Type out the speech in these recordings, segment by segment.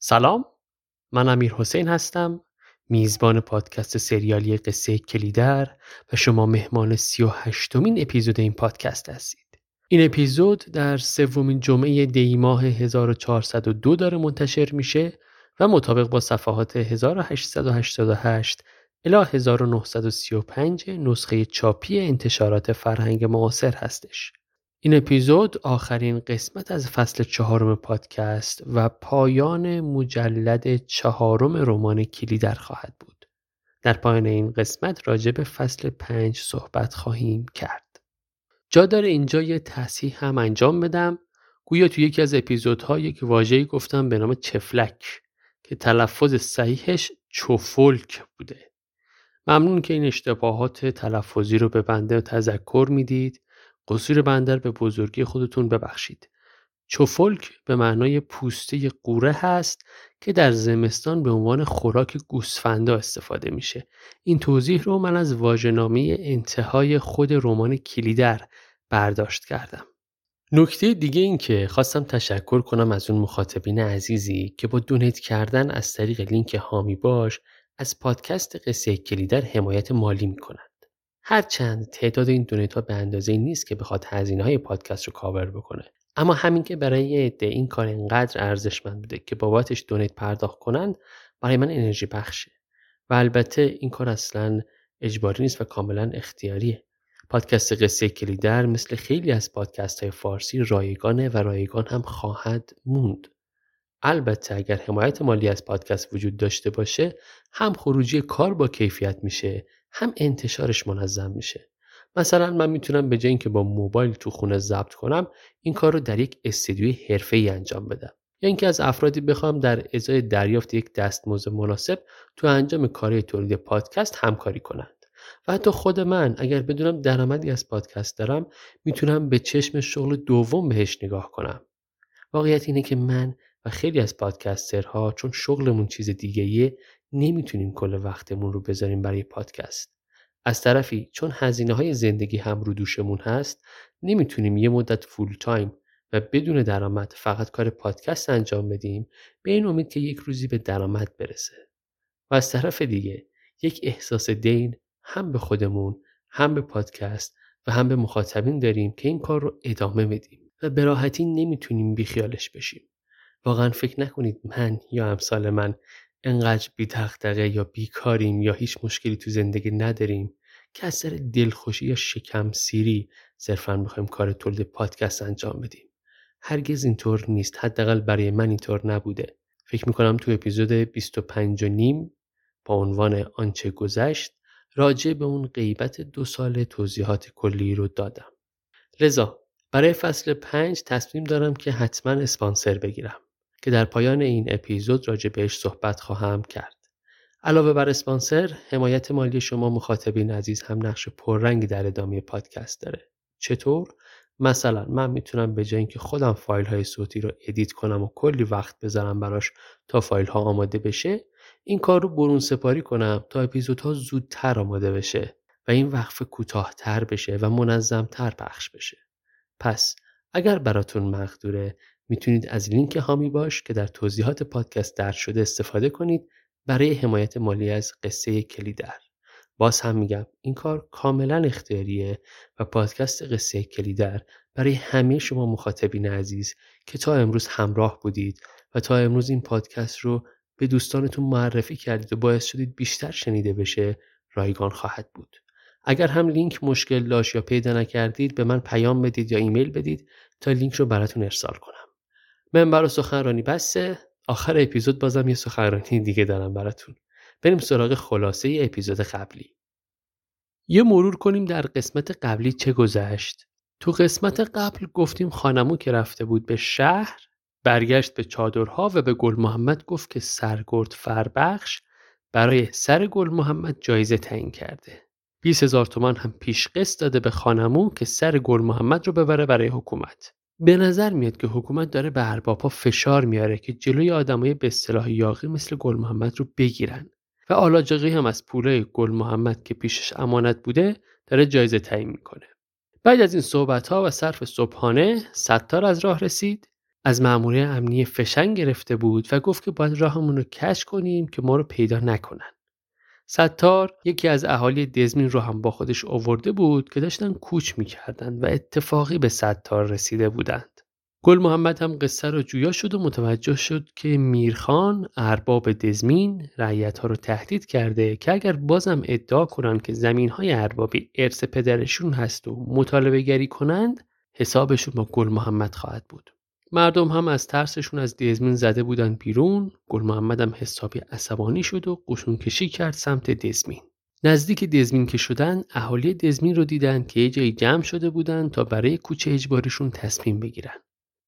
سلام من امیر حسین هستم میزبان پادکست سریالی قصه کلیدر و شما مهمان سی و هشتمین اپیزود این پادکست هستید. این اپیزود در سومین جمعه دی ماه 1402 داره منتشر میشه و مطابق با صفحات 1888 الی 1935 نسخه چاپی انتشارات فرهنگ معاصر هستش. این اپیزود آخرین قسمت از فصل چهارم پادکست و پایان مجلد چهارم رمان کلیدر خواهد بود. در پایان این قسمت راجع به فصل پنج صحبت خواهیم کرد. جا داره اینجا یه تصحیح هم انجام بدم. گویا توی یکی از اپیزودها یک واژه‌ای گفتم به نام چفلک که تلفظ صحیحش چوفولک بوده. ممنون که این اشتباهات تلفظی رو به بنده تذکر می‌دید قصور بندر به بزرگی خودتون ببخشید. چوفلک به معنای پوسته قوره هست که در زمستان به عنوان خوراک گوسفندا استفاده میشه. این توضیح رو من از واژه‌نامه انتهای خود رمان کلیدر برداشت کردم. نکته دیگه این که خواستم تشکر کنم از اون مخاطبین عزیزی که با دونیت کردن از طریق لینک هامی باش از پادکست قصه کلیدر حمایت مالی می‌کنن. هرچند تعداد این دونیت ها به اندازه نیست که بخواد هزینه های پادکست رو کاور بکنه. اما همین که برای یه عده این کار انقدر ارزشمند بوده که بابتش دونیت پرداخت کنند برای من انرژی بخشه. و البته این کار اصلا اجباری نیست و کاملا اختیاریه. پادکست قصه کلیدر مثل خیلی از پادکست های فارسی رایگانه و رایگان هم خواهد موند. البته اگر حمایت مالی از پادکست وجود داشته باشه هم خروجی کار با کیفیت میشه هم انتشارش منظم میشه. مثلا من می‌تونم به جای اینکه با موبایل تو خونه ضبط کنم این کار رو در یک استدیوی ای انجام بدم. یا اینکه از افرادی بخوام در ازای دریافت یک دستمزد مناسب تو انجام کاری تولید پادکست همکاری کنند. و حتی خود من اگر بدونم درآمدی از پادکست دارم می‌تونم به چشم شغل دوم بهش نگاه کنم. واقعیت اینه که من و خیلی از پادکسترها چون شغلمون چیز دیگه نمی‌تونیم کل وقتمون رو بذاریم برای پادکست. از طرفی چون هزینه های زندگی هم رو دوشمون هست نمی‌تونیم یه مدت فول تایم و بدون درآمد فقط کار پادکست انجام بدیم به این امید که یک روزی به درآمد برسه. و از طرف دیگه یک احساس دین هم به خودمون هم به پادکست و هم به مخاطبین داریم که این کار رو ادامه بدیم و به راحتی نمی‌تونیم بیخیالش بشیم. واقعا فکر نکنید من یا امثال من انقدر بی تختقه یا بیکاریم یا هیچ مشکلی تو زندگی نداریم که از سر دلخوشی یا شکم سیری صرفا می‌خوایم کار تولید پادکست انجام بدیم. هرگز اینطور نیست. حداقل برای من اینطور نبوده. فکر می‌کنم تو اپیزود 25 و نیم با عنوان آنچه گذشت راجع به اون غیبت دو سال توضیحات کلی رو دادم. لذا برای فصل 5 تصمیم دارم که حتما اسپانسر بگیرم. که در پایان این اپیزود راجع بهش صحبت خواهم کرد. علاوه بر اسپانسر، حمایت مالی شما مخاطبین عزیز هم نقش پررنگی در ادامه پادکست داره. چطور؟ مثلا من می‌تونم به جای اینکه خودم فایل های صوتی رو edit کنم و کلی وقت بذارم براش تا فایل ها آماده بشه این کار رو برون سپاری کنم تا اپیزودها زودتر آماده بشه و این وقفه کوتاهتر بشه و منظمتر پخش بشه پس اگر براتون مقدوره می‌تونید از لینک هامی باش که در توضیحات پادکست درد شده استفاده کنید برای حمایت مالی از قصه کلیدر. باز هم میگم این کار کاملا اختیاریه و پادکست قصه کلیدر برای همه شما مخاطبین عزیز که تا امروز همراه بودید و تا امروز این پادکست رو به دوستانتون معرفی کردید و باعث شدید بیشتر شنیده بشه رایگان خواهد بود. اگر هم لینک مشکل داشت یا پیدا نکردید به من پیام بدید یا ایمیل بدید تا لینک رو براتون ارسال کنم. منبر و سخنرانی بسته آخر اپیزود بازم یه سخنرانی دیگه دارم براتون. بریم سراغ خلاصه اپیزود قبلی. یه مرور کنیم در قسمت قبلی چه گذشت. تو قسمت قبل گفتیم خانمو که رفته بود به شهر برگشت به چادرها و به گل محمد گفت که سرگرد فربخش برای سر گل محمد جایزه تعیین کرده. 20 هزار تومان هم پیش قسط داده به خانمو که سر گل محمد رو ببره برای حکومت. به نظر میاد که حکومت داره به اربابها فشار میاره که جلوی آدمای به اصطلاح یاقی مثل گل محمد رو بگیرن. و آلاجاقی هم از پوله گل محمد که پیشش امانت بوده داره جایزه تعیین می‌کنه. بعد از این صحبت ها و صرف صبحانه ستار از راه رسید. از مأموره امنی فشنگ گرفته بود و گفت که باید راهمون رو کش کنیم که ما رو پیدا نکنن. ستار یکی از اهالی دزمین رو هم با خودش آورده بود که داشتن کوچ می‌کردند و اتفاقی به ستار رسیده بودند. گل محمد هم قصه رو جویا شد و متوجه شد که میرخان ارباب دزمین رعیت ها رو تهدید کرده که اگر بازم ادعا کنند که زمین های اربابی ارث پدرشون هست و مطالبه گری کنند حسابشون با گل محمد خواهد بود. مردم هم از ترسشون از دزمین زده بودن بیرون. گل محمد هم حسابی عصبانی شد و قشون کشی کرد سمت دزمین. نزدیک دزمین که شدن اهالی دزمین رو دیدن که یه جایی جمع شده بودن تا برای کوچه اجباریشون تصمیم بگیرن.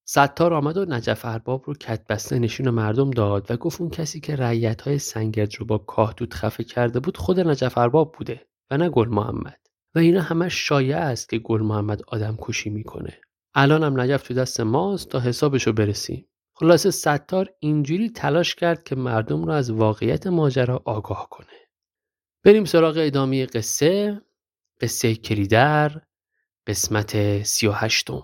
ستار آمد و نجف ارباب رو کت بسته نشون مردم داد و گفت اون کسی که رعیت های سنگرد رو با کاهدود خفه کرده بود خود نجف ارباب بوده و نه گل محمد. و اینا همش شایع است که گل محمد آدم کشی می‌کنه. الانم نجف تو دست ماست تا حسابشو برسیم خلاصه ستار اینجوری تلاش کرد که مردم رو از واقعیت ماجرا آگاه کنه. بریم سراغ ادامه قصه. قصه کلیدر قسمت سی و هشتم.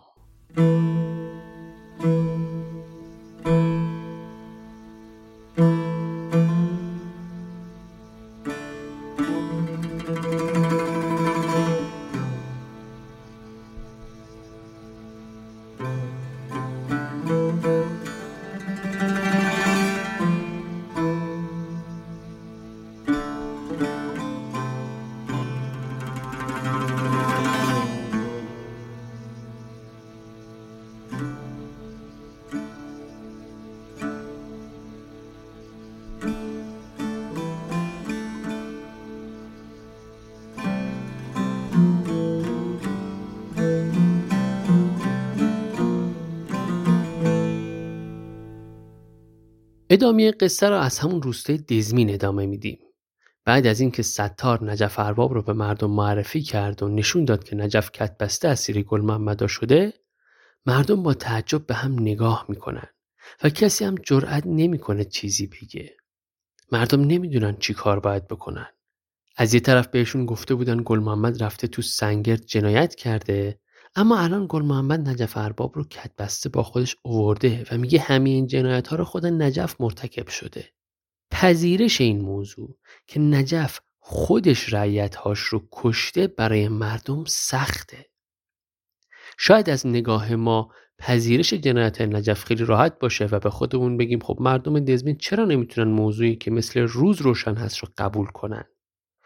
ادامه قصه را از همون روستای دزمین ادامه میدیم. بعد از اینکه ستار نجف ارباب رو به مردم معرفی کرد و نشون داد که نجف کت بسته اسیر گل محمدا شده مردم با تعجب به هم نگاه می‌کنن و کسی هم جرأت نمی‌کنه چیزی بگه مردم نمی‌دونن چی کار باید بکنن از یه طرف بهشون گفته بودن گل محمد رفته تو سنگرد جنایت کرده اما الان گل محمد نجف ارباب رو بسته با خودش اوورده و میگه همه این جنایت ها رو خود نجف مرتکب شده. پذیرش این موضوع که نجف خودش رعیت هاش رو کشته برای مردم سخته. شاید از نگاه ما پذیرش جنایت نجف خیلی راحت باشه و به خودمون بگیم خب مردم دزمین چرا نمی‌تونن موضوعی که مثل روز روشن هست رو قبول کنن؟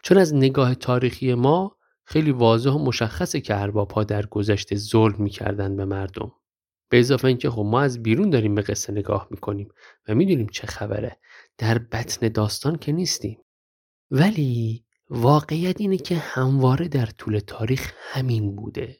چون از نگاه تاریخی ما خیلی واضح و مشخصه که ارباب در گذشته ظلم می‌کردن به مردم. به اضافه اینکه خب ما از بیرون داریم به قصه نگاه می‌کنیم و می‌دونیم چه خبره. در بطن داستان که نیستیم. ولی واقعیت اینه که همواره در طول تاریخ همین بوده.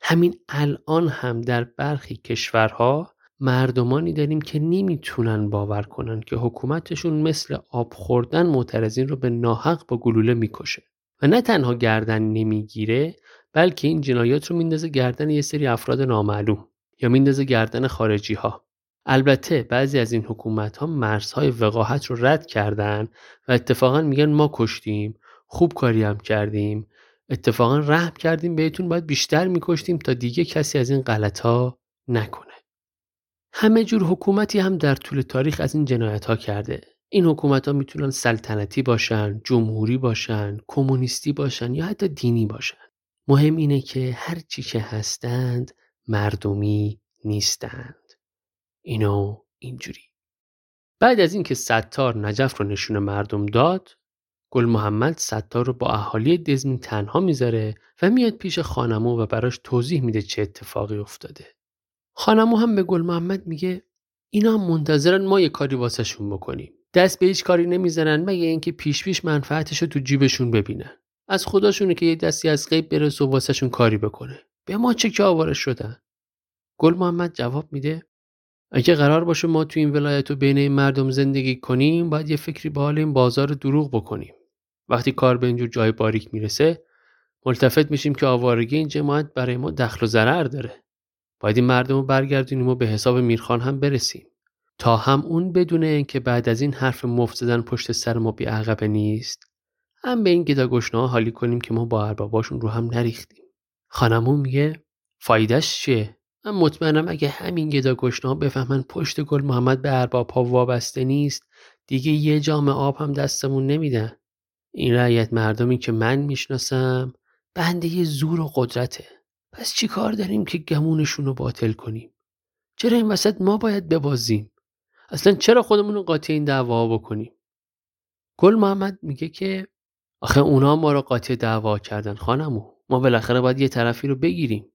همین الان هم در برخی کشورها مردمانی داریم که نمی‌تونن باور کنن که حکومتشون مثل آب خوردن معترضین رو به ناحق با گلوله می‌کشه. و نه تنها گردن نمی‌گیره بلکه این جنایات رو میندازه گردن یه سری افراد نامعلوم یا میندازه گردن خارجی ها البته بعضی از این حکومت ها مرزهای وقاحت رو رد کردن و اتفاقا میگن ما کشتیم خوب کاری هم کردیم اتفاقا رحم کردیم بهتون باید بیشتر میکشتیم تا دیگه کسی از این غلط ها نکنه. همه جور حکومتی هم در طول تاریخ از این جنایت ها کرده. این حکومت ها می‌تونن سلطنتی باشن، جمهوری باشن، کمونیستی باشن یا حتی دینی باشن. مهم اینه که هر چی که هستند مردمی نیستند. اینو اینجوری. بعد از اینکه ستار نجف رو نشون مردم داد، گل محمد ستار رو با اهالی دزمین تنها می‌ذاره و میاد پیش خانمو و براش توضیح میده چه اتفاقی افتاده. خانمو هم به گل محمد میگه اینا هم منتظرن ما یه کاری واسهشون بکنیم. دست به هیچ کاری نمی‌زنن مگه اینکه پیش پیش منفعتش رو تو جیبشون ببینن. از خداشونه که یه دستی از غیب برسه و واسهشون کاری بکنه. به ما چه که آوارش شدن؟ گل محمد جواب میده اگه قرار باشه ما تو این ولایت و بین این مردم زندگی کنیم باید یه فکری به حال این بازار دروغ بکنیم. وقتی کار به اینجور جای باریک می‌رسه ملتفت میشیم که آوارگی این جماعت برای ما دخل و ضرر داره. باید این مردم رو برگردونیم و به حساب میرخان هم برسیم. تا هم اون بدونه که بعد از این حرف مفت زدن پشت سر ما بی عقبه نیست. هم به این گدا گشنه حالی کنیم که ما با ارباباشون رو هم نریختیم. خانمون میگه فایدهش چیه؟ من مطمئنم اگه همین گدا گشنه بفهمن پشت گل محمد به ارباب ها وابسته نیست دیگه یه جام آب هم دستمون نمیدن این رعیت مردمی که من می‌شناسم بنده زور و قدرته. پس چی کار داریم که گمونشون رو باطل کنیم؟ چرا این وسط ما باید ببازیم؟ اصلا چرا خودمون رو قاطی این دعوا بکنیم؟ گل محمد میگه که آخه اونا ما رو قاطی دعوا کردن خانمو. ما بالاخره باید یه طرفی رو بگیریم.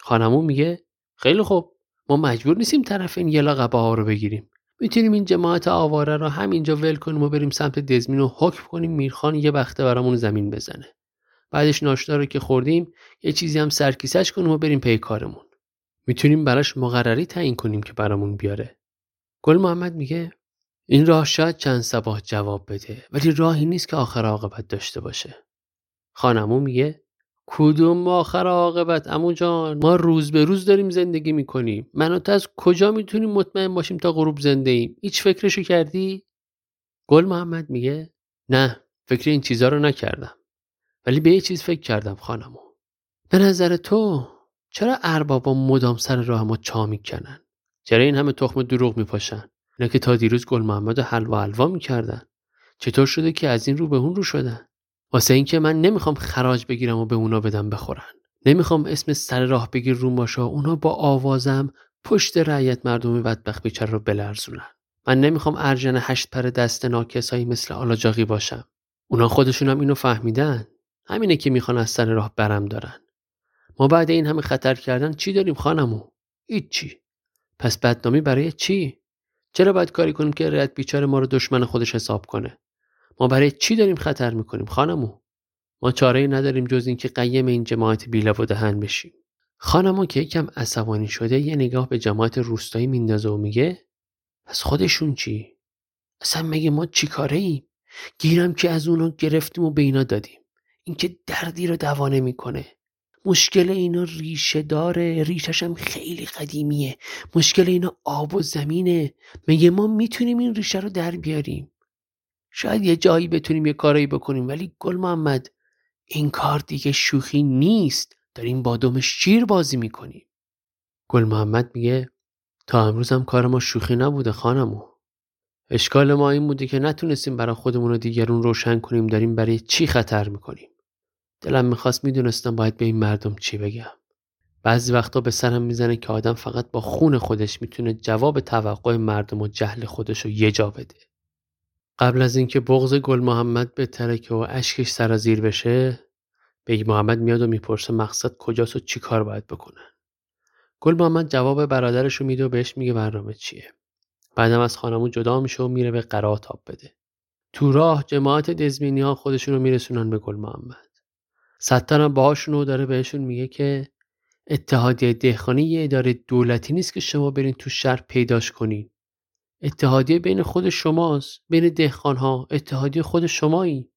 خانمو میگه خیلی خوب ما مجبور نیستیم طرف این یلا قبا ها رو بگیریم. می‌تونیم این جماعت آواره رو همینجا ول کنیم و بریم سمت دزمین و حکم کنیم میرخان یه بخته برامون زمین بزنه. بعدش ناشتا رو که خوردیم یه چیزی هم سرکیسش کنیم و بریم پی کارمون. می‌تونیم براش مقرری تعیین کنیم که برامون بیاره. گل محمد میگه این راه شاید چند سباه جواب بده ولی راهی نیست که آخر عاقبت داشته باشه. خانمو میگه کدوم آخر عاقبت؟ امو جان ما روز به روز داریم زندگی می‌کنیم. من و تو از کجا می‌تونیم مطمئن باشیم تا غروب زنده ایم؟ هیچ فکرشو کردی؟ گل محمد میگه نه فکر این چیزا رو نکردم. ولی به یه چیز فکر کردم خانمو. به نظر تو چرا اربابا مدام سر راه ما چا می‌کنن؟ چرا این همه تخم دروغ میپاشن. اینا که تا دیروز گل محمد حلوا حلوا می‌کردن. چطور شده که از این رو به اون رو شدن؟ واسه اینکه من نمی‌خوام خراج بگیرم و به اونا بدم بخورن. نمی‌خوام اسم سر راه بگیر رو باشه اونا با آوازم پشت رعیت مردم بدبخت بیچاره رو بلرزونن. من نمی‌خوام ارجن هشت پر دست ناکسایی مثل آلاجاقی باشم. اونا خودشون اینو فهمیدن. همینه که می‌خوان از سر راه برم دارن. ما بعد این همه خطر کردن چی داریم خانمو؟ هیچی. پس بدنامی برای چی؟ چرا باید کاری کنیم که رعیت بیچاره ما رو دشمن خودش حساب کنه؟ ما برای چی داریم خطر می‌کنیم خانمو؟ ما چاره ای نداریم جز اینکه قیم این جماعت بیلا و دهن بشیم. خانمو که یکم عصبانی شده یه نگاه به جماعت روستایی میندازه و میگه پس خودشون چی؟ اصلا مگه ما چی کاره ایم گیرم که از اونا گرفتیم و به اینا دادیم. اینکه دردی رو دوا نمی‌کنه مشکل اینا ریشه داره. ریشش هم خیلی قدیمیه. مشکل اینا آب و زمینه. مگه ما می‌تونیم این ریشه رو در بیاریم. شاید یه جایی بتونیم یه کارایی بکنیم ولی گل محمد این کار دیگه شوخی نیست. داریم با دم شیر بازی می‌کنیم. گل محمد میگه تا امروز هم کار ما شوخی نبوده خانمو. اشکال ما این بوده که نتونستیم برای خودمون رو دیگرون روشن کنیم. داریم برای چی خطر می‌کنیم؟ دلم می‌خواست می‌دونستم باید به این مردم چی بگم. بعضی وقتا به سرم می‌زنه که آدم فقط با خون خودش می‌تونه جواب توقع مردم و جهل خودش رو یه جا بده. قبل از اینکه بغض گل محمد به ترکه و اشکش سرازیر بشه بیگ محمد میاد و می‌پرسه مقصد کجاست و چی کار باید بکنن گل محمد جواب برادرش رو میده و بهش میگه برنامه چیه. بعدم از خان عمو جدا میشه و میره به قرا تاب بده. تو راه جماعت دزمینی ها خودشون رو میرسونن به گل محمد. ستارم باهاشون داره بهشون میگه که اتحادیه دهقانی یه اداره دولتی نیست که شما برین تو شهر پیداش کنین. اتحادیه بین خود شماست بین دهقان ها اتحادیه خود شمایی.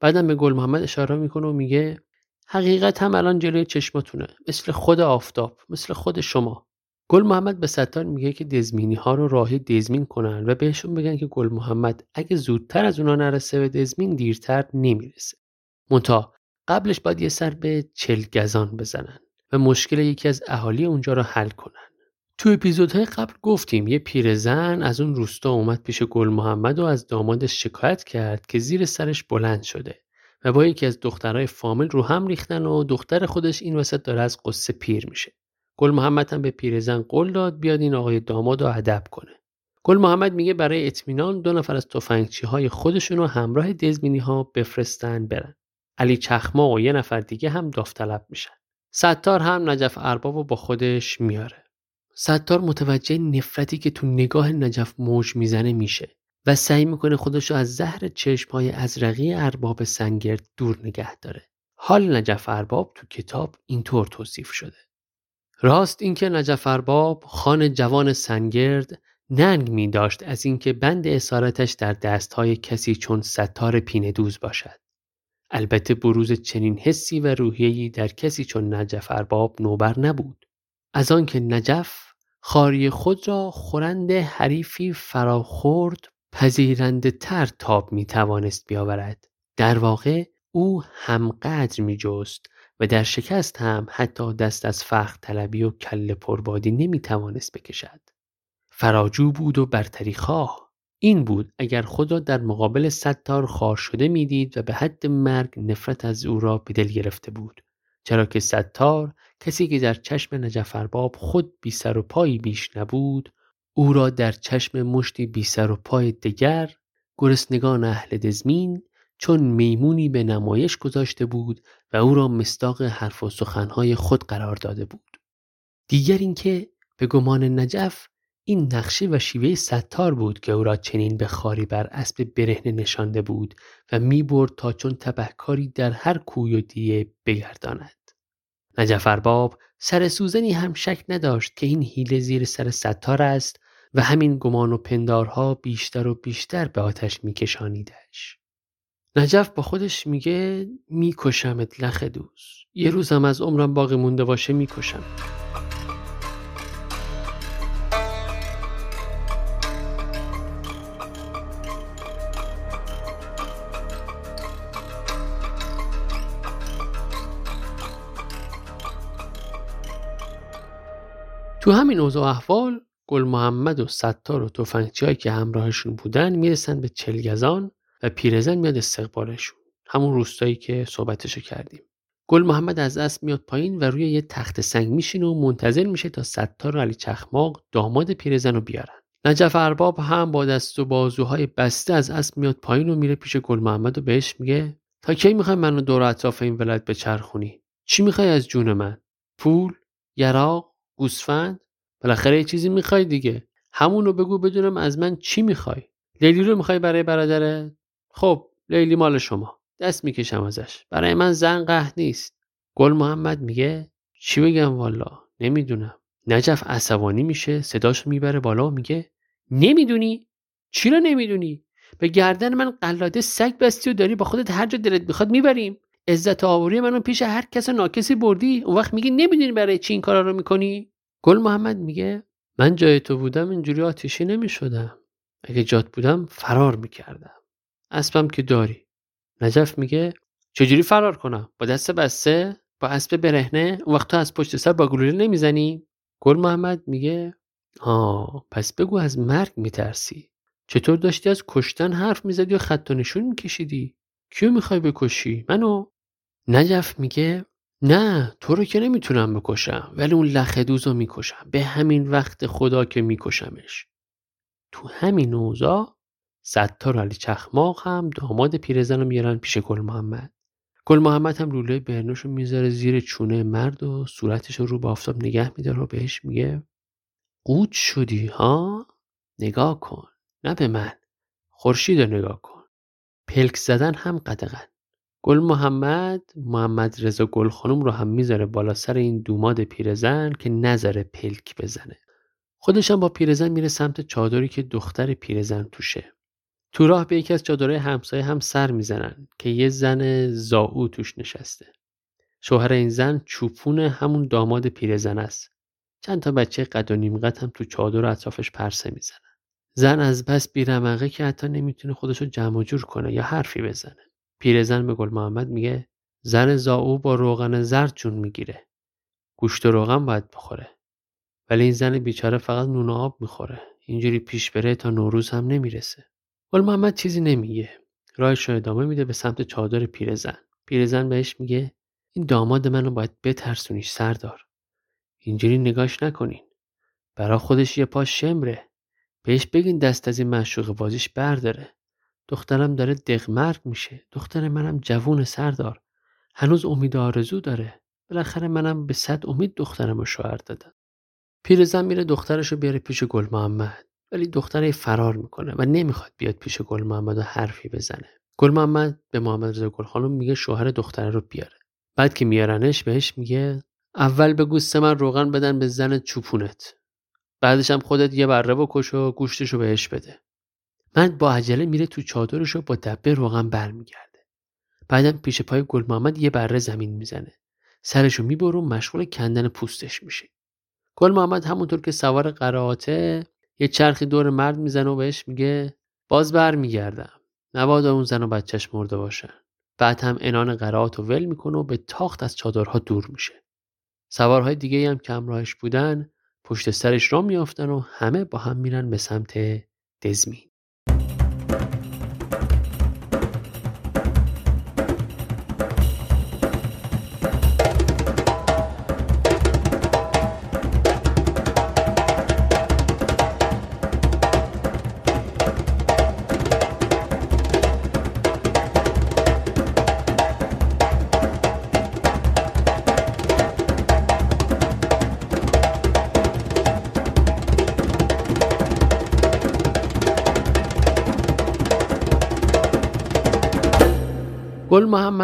بعدم به گل محمد اشاره می‌کنه و میگه حقیقت هم الان جلوی چشماتونه مثل خود آفتاب مثل خود شما. گل محمد به ستار میگه که دزمینی ها رو راهی دزمین کنن و بهشون بگن که گل محمد اگه زودتر از اونا نرسه به دزمین دیرتر نمی‌رسه. منتها قبلش باید یه سر به چلگزان بزنن و مشکل یکی از اهالی اونجا رو حل کنن. تو اپیزودهای قبل گفتیم یه پیرزن از اون روستا اومد پیش گل محمد و از دامادش شکایت کرد که زیر سرش بلند شده و با یکی از دخترای فامیل رو هم ریختن و دختر خودش این وسط داره از قصه پیر میشه. گل محمد هم به پیرزن قول داد بیاد این آقای داماد رو ادب کنه. گل محمد میگه برای اطمینان دو نفر از تفنگچی های خودشون رو همراه دزمینی ها بفرستن برن. علی چخما و یه نفر دیگه هم داوطلب میشن. ستار هم نجف ارباب رو با خودش میاره. ستار متوجه نفرتی که تو نگاه نجف موج می‌زنه میشه و سعی می‌کنه خودش رو از زهر های ازرقی ارباب سنگرد دور نگه داره. حال نجف ارباب تو کتاب اینطور توصیف شده. راست اینکه نجف ارباب خان جوان سنگرد ننگ می داشت از اینکه بند اسارتش در دستهای کسی چون ستار پیندوز باشد. البته بروز چنین حسی و روحیه‌ای در کسی چون نجف ارباب نوبر نبود از آنکه نجف خاری خود را خورند حریفی فراخورد پذیرنده تر تاب می توانست بیاورد در واقع او همقدر می جست و در شکست هم حتی دست از فخر طلبی و کل پربادی نمی توانست بکشد. فراجو بود و برتری خواه. این بود اگر خود را در مقابل ستار خار شده می‌دید و به حد مرگ نفرت از او را به دل گرفته بود. چرا که ستار کسی که در چشم نجفرباب خود بی سر و پایی بیش نبود او را در چشم مشتی بی سر و پای دگر گرسنگان اهل دزمین چون میمونی به نمایش گذاشته بود و او را مستاق حرف و سخنهای خود قرار داده بود. دیگر اینکه به گمان نجف این نقشه و شیوه ستار بود که او را چنین به خاری بر اسب برهنه نشانده بود و می برد تا چون تبهکاری در هر کوی و دیه بگرداند. نجف ارباب سر سوزنی هم شک نداشت که این حیله زیر سر ستار است و همین گمان و پندارها بیشتر و بیشتر به آتش میکشانیدش. نجف با خودش میگه میکشمت لخ دوز یه روزم از عمرم باقی مونده باشه می‌کشم تو همین اوضاع احوال گل محمد و ستار و توفنگچی که همراهشون بودن می‌رسن به چلگزان و پیرزن میاد استقبالشون. همون روستایی که صحبتشو کردیم. گل محمد از اسب میاد پایین و روی یه تخت سنگ میشینه و منتظر میشه تا ستار و علی چخماق داماد پیرزن رو بیارن. نجف ارباب هم با دست و بازوهای بسته از اسب میاد پایین و میره پیش گل محمد و بهش میگه تا کی می‌خوای منو دور اطراف این ولد بچرخونی؟ چی می‌خوای از جون من؟ پول؟ یراق؟ گوسفند؟ بالاخره یه چیزی می‌خوای دیگه. همونو بگو بدونم از من چی می‌خوای. لیلی رو می‌خوای برای برادرت؟ خب لیلی مال شما. دست می‌کشم ازش. برای من زن قه نیست. گل محمد میگه چی بگم والا؟ نمی‌دونم. نجف عصبانی میشه صداش می‌بره بالا و میگه نمی‌دونی؟ چی رو نمی‌دونی؟ به گردن من قلاده سگ بستی و داری با خودت هر جا دلت می‌خواد می‌بریم. عزت آوری منو پیش هر کس ناکسی بردی؟ اون وقت میگی نمی‌دونی برای چی این کارا رو می‌کنی؟ گل محمد میگه من جای تو بودم اینجوری آتیشی نمی‌شدم. اگه جات بودم فرار می‌کردم. اسبم که داری. نجف میگه چجوری فرار کنم؟ با دست بسته؟ با اسب برهنه؟ اون وقت تو از پشت سر با گلوله نمی‌زنی؟ گل محمد میگه آه پس بگو از مرگ میترسی. چطور داشتی از کشتن حرف می‌زدی و خط و نشون میکشیدی؟ کیو می‌خوای بکشی؟ منو؟ نجف میگه نه تو رو که نمی‌تونم بکشم ولی اون لخدوز رو می‌کشم. به همین وقت خدا که میکشمش. تو همین اوضاع ستار علی چخماق هم داماد پیرزن رو میارن پیش گل محمد. گل محمد هم لوله برنوش رو می‌ذاره زیر چونه مرد و صورتش رو به آفتاب نگه میداره و بهش میگه قوت شدی ها؟ نگاه کن. نه به من. خورشید رو نگاه کن. پلک زدن هم قدغن. گل محمد محمد رضا گل خانم رو هم می‌ذاره بالا سر این دوماد پیرزن که نذاره پلک بزنه. خودشم با پیرزن میره سمت چادری که دختر پیرزن توشه. تو راه به یکی از چادرهای همسایه هم سر می‌زنن که یه زن زاو توش نشسته. شوهر این زن چوپون همون داماد پیرزن است. چند تا بچه قد و نیم هم تو چادر و اطرافش پرسه می‌زنن. زن از بس بیرمقه که حتی نمی‌تونه خودشو جمع جور کنه یا حرفی بزنه. پیرزن به گل محمد میگه زن زاو با روغن زرد جون می‌گیره. گوشت و روغن باید بخوره. ولی این زن بیچاره فقط نون آب می‌خوره. اینجوری پیش بره تا نوروز هم نمی‌رسه. گل محمد چیزی نمیگه. راهش رو ادامه میده به سمت چادر پیرزن. پیرزن بهش میگه این داماد منو باید بترسونیش سردار. اینجوری نگاش نکنین. برا خودش یه پاش شمره. بهش بگین دست از این مشوق بازیش برداره. دخترم داره دقمرگ میشه. دختر منم جوون سردار. هنوز امید آرزو داره. بالاخره منم به صد امید دخترم رو شوهر دادم. پیرزن میره دخترش رو بیاره پیش گل محمد. ولی دختر فرار می‌کنه و نمی‌خواد بیاد پیش گل محمد و حرفی بزنه. گل محمد به محمد رضا گل خانم میگه شوهر دختره رو بیاره. بعد که میارنش بهش میگه اول به گوست من روغن بدن به زن چوپونت. بعدش هم خودت یه بره بکش و گوشتش رو بهش بده. من با عجله میره تو چادرش رو با دبه روغن برمیگرده. بعدم پیش پای گل محمد یه بره زمین می‌زنه. سرشو می‌بره و مشغول کندن پوستش میشه. گل محمد همونطور که سوار قرائاته یه چرخی دور مرد می‌زنه و بهش میگه باز برمیگردم. نبادا اون زن و بچهش مرده باشن. بعد هم انان قرائات رو ول می‌کنه و به تاخت از چادرها دور میشه. سوارهای دیگه هم که همراهش بودن پشت سرش را میافتن و همه با هم میرن به سمت دزمین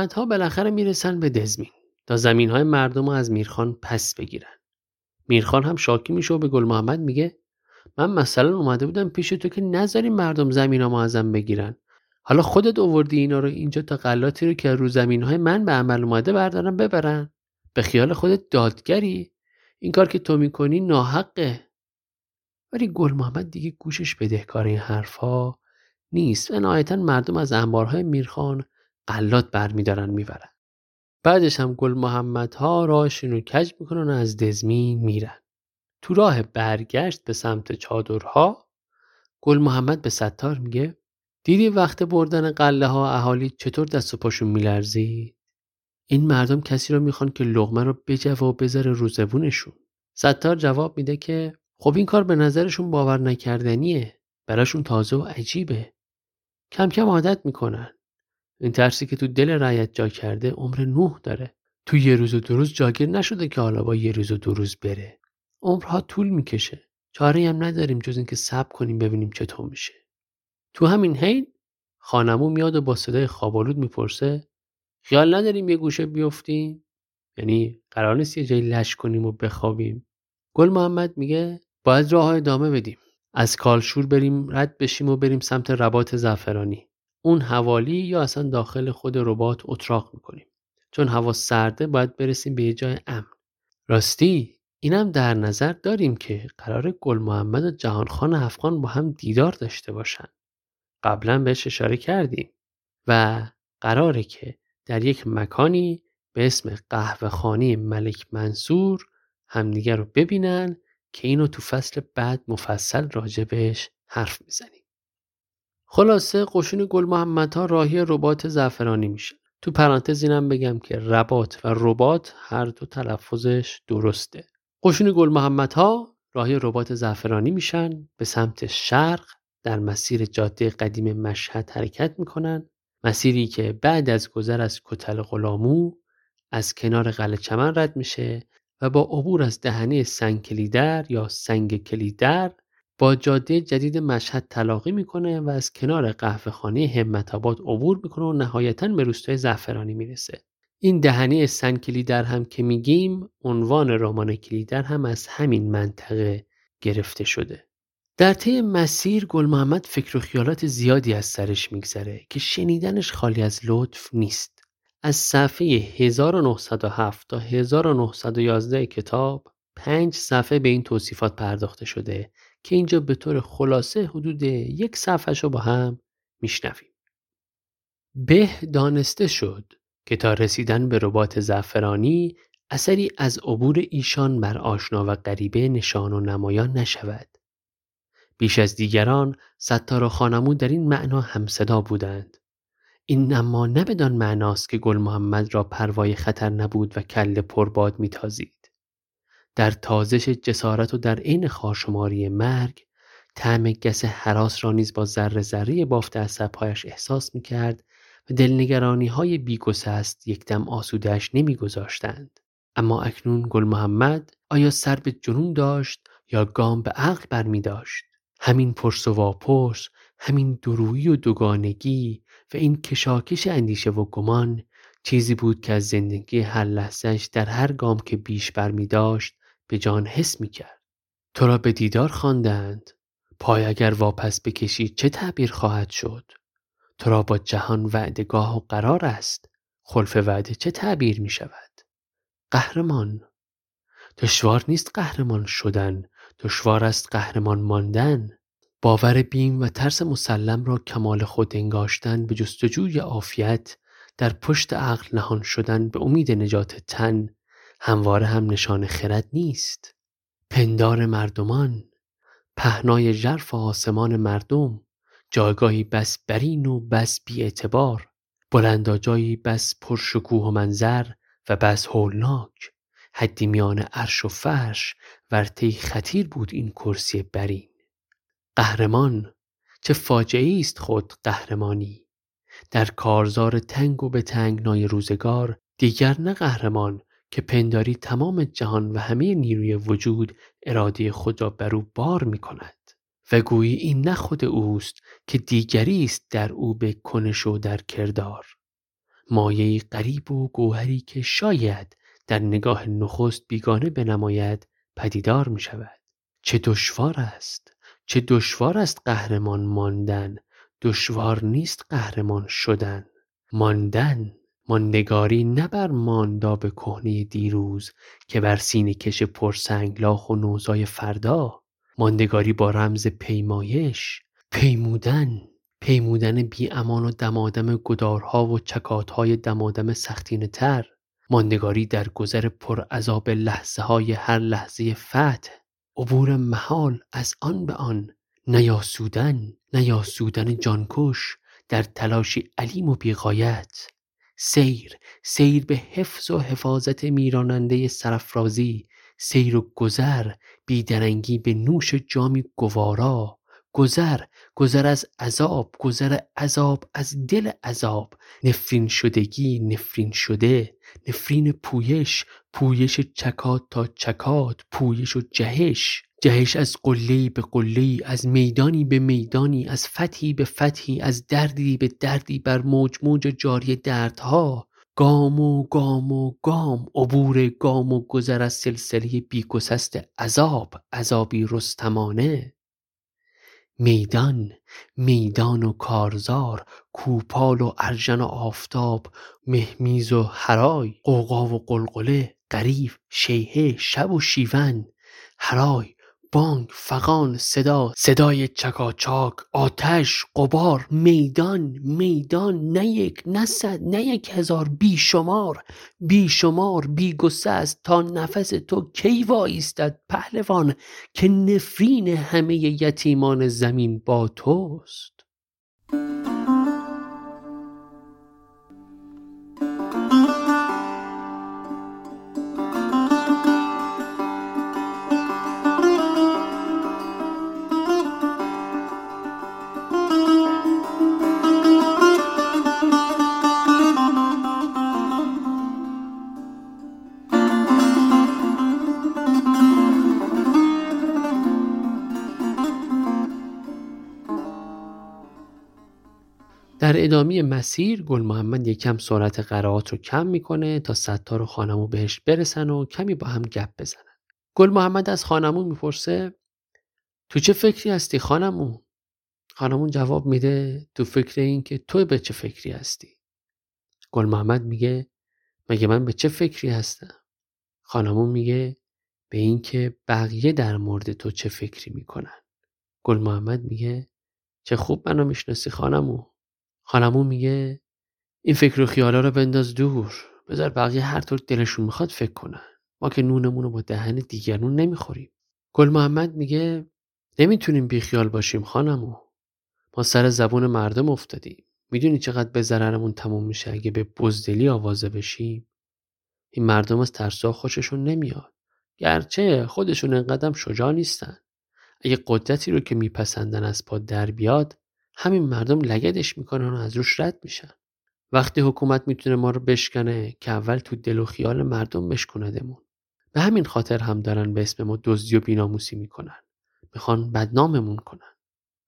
گل محمد ها بالاخره می‌رسن به دزمین تا زمین های مردم رو از میرخان پس بگیرن. میرخان هم شاکی میشه و به گل محمد میگه من مثلا اومده بودم پیش تو که نذاری مردم زمین ها ازم بگیرن. حالا خودت اووردی اینا رو اینجا تا غلاتی رو که رو زمین های من به عمل اومده بردارن ببرن. به خیال خودت دادگری این کار که تو می‌کنی ناحقه. ولی گل محمد دیگه گوشش بدهکار این حرفها نیست و نهایتا مردم از انبارهای میرخان قلات برمیدارن می‌برن. بعدش هم گل محمد ها راهشون رو کج می‌کنن و از دزمین میرن. تو راه برگشت به سمت چادرها گل محمد به ستار میگه دیدی وقت بردن قله ها اهالی چطور دست و پاشون میلرزید؟ این مردم کسی رو می‌خوان که لغمه رو بجوه و بذاره رو زبونشون. ستار جواب میده که خب این کار به نظرشون باور نکردنیه براشون تازه و عجیبه. کم کم عادت می‌کنن. این ترسی که تو دل رعیت جا کرده عمر نوح داره. تو یه روز و دو روز جاگیر نشده که حالا با یه روز و دو روز بره. عمرها طول می‌کشه. چاره هم نداریم جز اینکه صبر کنیم ببینیم چطور میشه. تو همین حین خانمو میاد و با صدای خوابالود می‌پرسه خیال نداریم یه گوشه بیفتیم؟ یعنی قرار نیست یه جایی لش کنیم و بخوابیم. گل محمد میگه باید راه ادامه بدیم. از کالشور بریم رد بشیم و بریم سمت ربات زعفرانی. اون حوالی یا اصلا داخل خود ربات اتراق می‌کنیم. چون هوا سرده باید برسیم به یه جای امن. راستی اینم در نظر داریم که قرار گل محمد و جهانخان افغان با هم دیدار داشته باشن. قبلا بهش اشاره کردیم و قراره که در یک مکانی به اسم قهوه خانی ملک منصور همدیگر رو ببینن که اینو تو فصل بعد مفصل راجبش حرف می‌زنیم خلاصه قشون گل محمد ها راهی ربات زعفرانی میشه. تو پرانتز اینم بگم که ربات و ربات هر دو تلفظش درسته. قشون گل محمد ها راهی ربات زعفرانی میشن به سمت شرق در مسیر جاده قدیم مشهد حرکت می‌کنن. مسیری که بعد از گذر از کتل غلامو از کنار قلعه چمن رد میشه و با عبور از دهنه سنگ کلیدر یا سنگ کلیدر با جاده جدید مشهد تلاقی می‌کنه و از کنار قهوه خانه همت آباد عبور می‌کنه و نهایتا به روستای زعفرانی می‌رسه. این دهنه سن کلیدر هم که میگیم عنوان رمان کلیدر هم از همین منطقه گرفته شده. در طی مسیر گل محمد فکر و خیالات زیادی از سرش میگذره که شنیدنش خالی از لطف نیست. از صفحه 1907 تا 1911 کتاب پنج صفحه به این توصیفات پرداخته شده که اینجا به طور خلاصه حدود یک صفحه رو با هم میشنویم. به دانسته شد که تا رسیدن به ربات زعفرانی اثری از عبور ایشان بر آشنا و غریبه نشان و نمایان نشود. بیش از دیگران ستار و خانمون در این معنا همصدا بودند. این اما نه بدان معناست که گل محمد را پروای خطر نبود و کل پرباد میتازید. در تازش جسارت و در عین خارشماری مرگ طعم گس حراس را نیز با ذره ذره بافت عصبهایش احساس می‌کرد و دلنگرانی های یک دم آسودهش نمیگذاشتند. اما اکنون گل محمد آیا سر به جنون داشت یا گام به عقل برمی داشت همین پرس و واپرس همین درویی و دوگانگی و این کشاکش اندیشه و گمان چیزی بود که از زندگی هر لحظهش در هر گام که بیش برمی داشت به جان حس می کرد. تو را به دیدار خواندند. پای اگر واپس بکشی چه تعبیر خواهد شد؟ تو را با جهان وعدگاه و قرار است. خلف وعده چه تعبیر می شود؟ قهرمان. دشوار نیست قهرمان شدن. دشوار است قهرمان ماندن. باور بیم و ترس مسلم را کمال خود انگاشتن به جستجوی عافیت. در پشت عقل نهان شدن به امید نجات تن. همواره هم نشان خرد نیست. پندار مردمان پهنای ژرف آسمان مردم جایگاهی بس برین و بس بی اعتبار جایی بس پرشکوه و منظر و بس هولناک. حدی میان عرش و فرش ورطه خطیر بود این کرسی برین. قهرمان چه فاجعه است خود قهرمانی. در کارزار تنگ و به تنگنای روزگار دیگر نه قهرمان که پنداری تمام جهان و همه نیروی وجود اراده خود را بر او بار می کند. و گویی این نه خود اوست که دیگری است در او به کنش و در کردار. مایه غریب و گوهری که شاید در نگاه نخست بیگانه بنماید پدیدار می شود. چه دشوار است چه دشوار است قهرمان ماندن. دشوار نیست قهرمان شدن. ماندن ماندگاری نه بر مانداب کهنه دیروز که بر سینه کش پرسنگلاخ و نوزای فردا. ماندگاری با رمز پیمایش پیمودن پیمودن بی امان و دمادم گدارها و چکاتهای دمادم سختین تر. ماندگاری در گذر پر عذاب لحظه های هر لحظه فتح. عبور محال از آن به آن نیاسودن نیاسودن جانکش در تلاشی علیم و بیغایت. سیر سیر به حفظ و حفاظت میراننده سرفرازی سیر و گذر بیدرنگی به نوش جامی گوارا. گذر گذر از عذاب گذر عذاب از دل عذاب. نفرین شدگی نفرین شده. نفرین پویش پویش چکات تا چکات پویش و جهش. جهش از قله به قله از میدانی به میدانی از فتحی به فتحی از دردی به دردی بر موج موج جاری دردها. گام و گام و گام عبور گام و گذر از سلسله بیگسست عذاب عذابی رستمانه. میدان میدان و کارزار کوپال و ارژن و آفتاب مهمیز و حرای قوقا و قلقله غریب شیهه شب و شیون حرای بانگ فغان صدا صدای چکاچاک آتش قبار میدان میدان نه یک نه صد نه یک هزار بیشمار بیشمار بی است تا نفس تو کی وایستد پهلوان که نفرین همه یتیمان زمین با توست؟ در ادامه مسیر گل محمد یکم سرعت قرائات رو کم می‌کنه تا ستار و خانمو بهش برسن و کمی با هم گپ بزنن. گل محمد از خانمون می‌پرسه تو چه فکری هستی خانمو؟ خانمون جواب میده تو فکر این که تو به چه فکری هستی؟ گل محمد میگه مگه من به چه فکری هستم؟ خانمون میگه به اینکه بقیه در مورد تو چه فکری می‌کنن؟ گل محمد میگه چه خوب منو می‌شناسی خانمو. خانمون میگه این فکر و خیالا رو بنداز دور. بذار بقیه هر طور دلشون می‌خواد فکر کنن. ما که نونمون رو با دهن دیگرون نمی‌خوریم. گل محمد میگه نمی‌تونیم بیخیال باشیم خانمو. ما سر زبون مردم افتادیم. می‌دونی چقدر به ضررمون تموم میشه اگه به بزدلی آوازه بشیم؟ این مردم از ترسا خوششون نمیاد. گرچه خودشون انقدر شجاع نیستن. اگه قدرتی رو که میپسندن از پا در بیاد همین مردم لگدش می‌کنن و از روش رد میشن. وقتی حکومت می‌تونه ما رو بشکنه که اول تو دل و خیال مردم بشکندمون به همین خاطر هم دارن به اسم ما دزدی و بیناموسی می‌کنن. می‌خوان بدناممون کنن.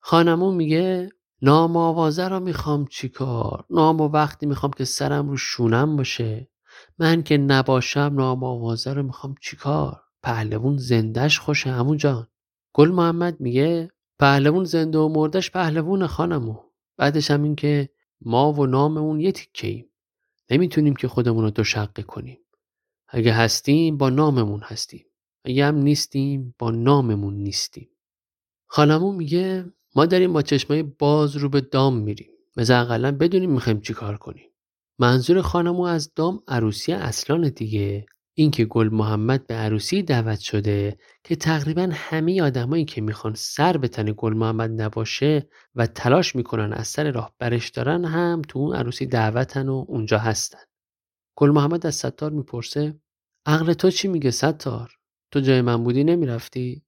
خانمون میگه نام آوازه رو می‌خوام چیکار نام و وقتی می‌خوام که سرم رو شونم باشه. من که نباشم نام آوازه رو می‌خوام چیکار پهلوون زندش خوشه همون جان. گل محمد میگه پهلوون زنده و مردش پهلوون خانمو. بعدش هم این که ما و ناممون یه تیکه ایم. نمی‌تونیم که خودمون رو دو شقه کنیم. اگه هستیم با ناممون هستیم. اگه هم نیستیم با ناممون نیستیم. خانمون میگه ما داریم با چشمای باز رو به دام میریم. مثل اقلا بدونیم می‌خوایم چی کار کنیم. منظور خانمو از دام عروسی اصلان دیگه. اینکه گل محمد به عروسی دعوت شده که تقریبا همه آدمایی که می‌خوان سر به تن گل محمد نباشه و تلاش می‌کنن از سر راه برش دارن هم تو اون عروسی دعوتن و اونجا هستن. گل محمد از ستار می‌پرسه عقل تو چی میگه ستار؟ تو جای من بودی نمی‌رفتی؟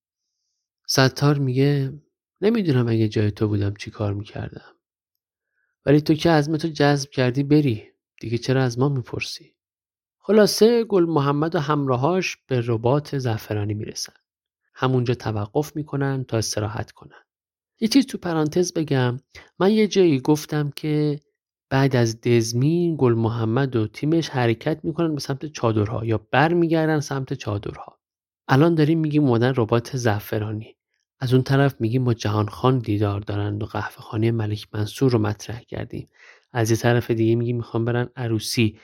ستار میگه نمی‌دونم اگه جای تو بودم چی کار می‌کردم. ولی تو که عزمتو جذب کردی بری. دیگه چرا از ما می‌پرسی؟ خلاصه گل محمد و همراهاش به ربات زعفرانی می‌رسن. همونجا توقف می‌کنن تا استراحت کنن. یه چیز تو پرانتز بگم من یه جایی گفتم که بعد از دزمین گل محمد و تیمش حرکت می‌کنن به سمت چادرها یا برمیگردن سمت چادرها. الان داریم میگیم اومدن ربات زعفرانی. از اون طرف میگیم با جهان خان دیدار دارند و قهوه خانه ملک منصور رو مطرح کردیم. از یه طرف دیگه میگیم می‌خوام برن عروسی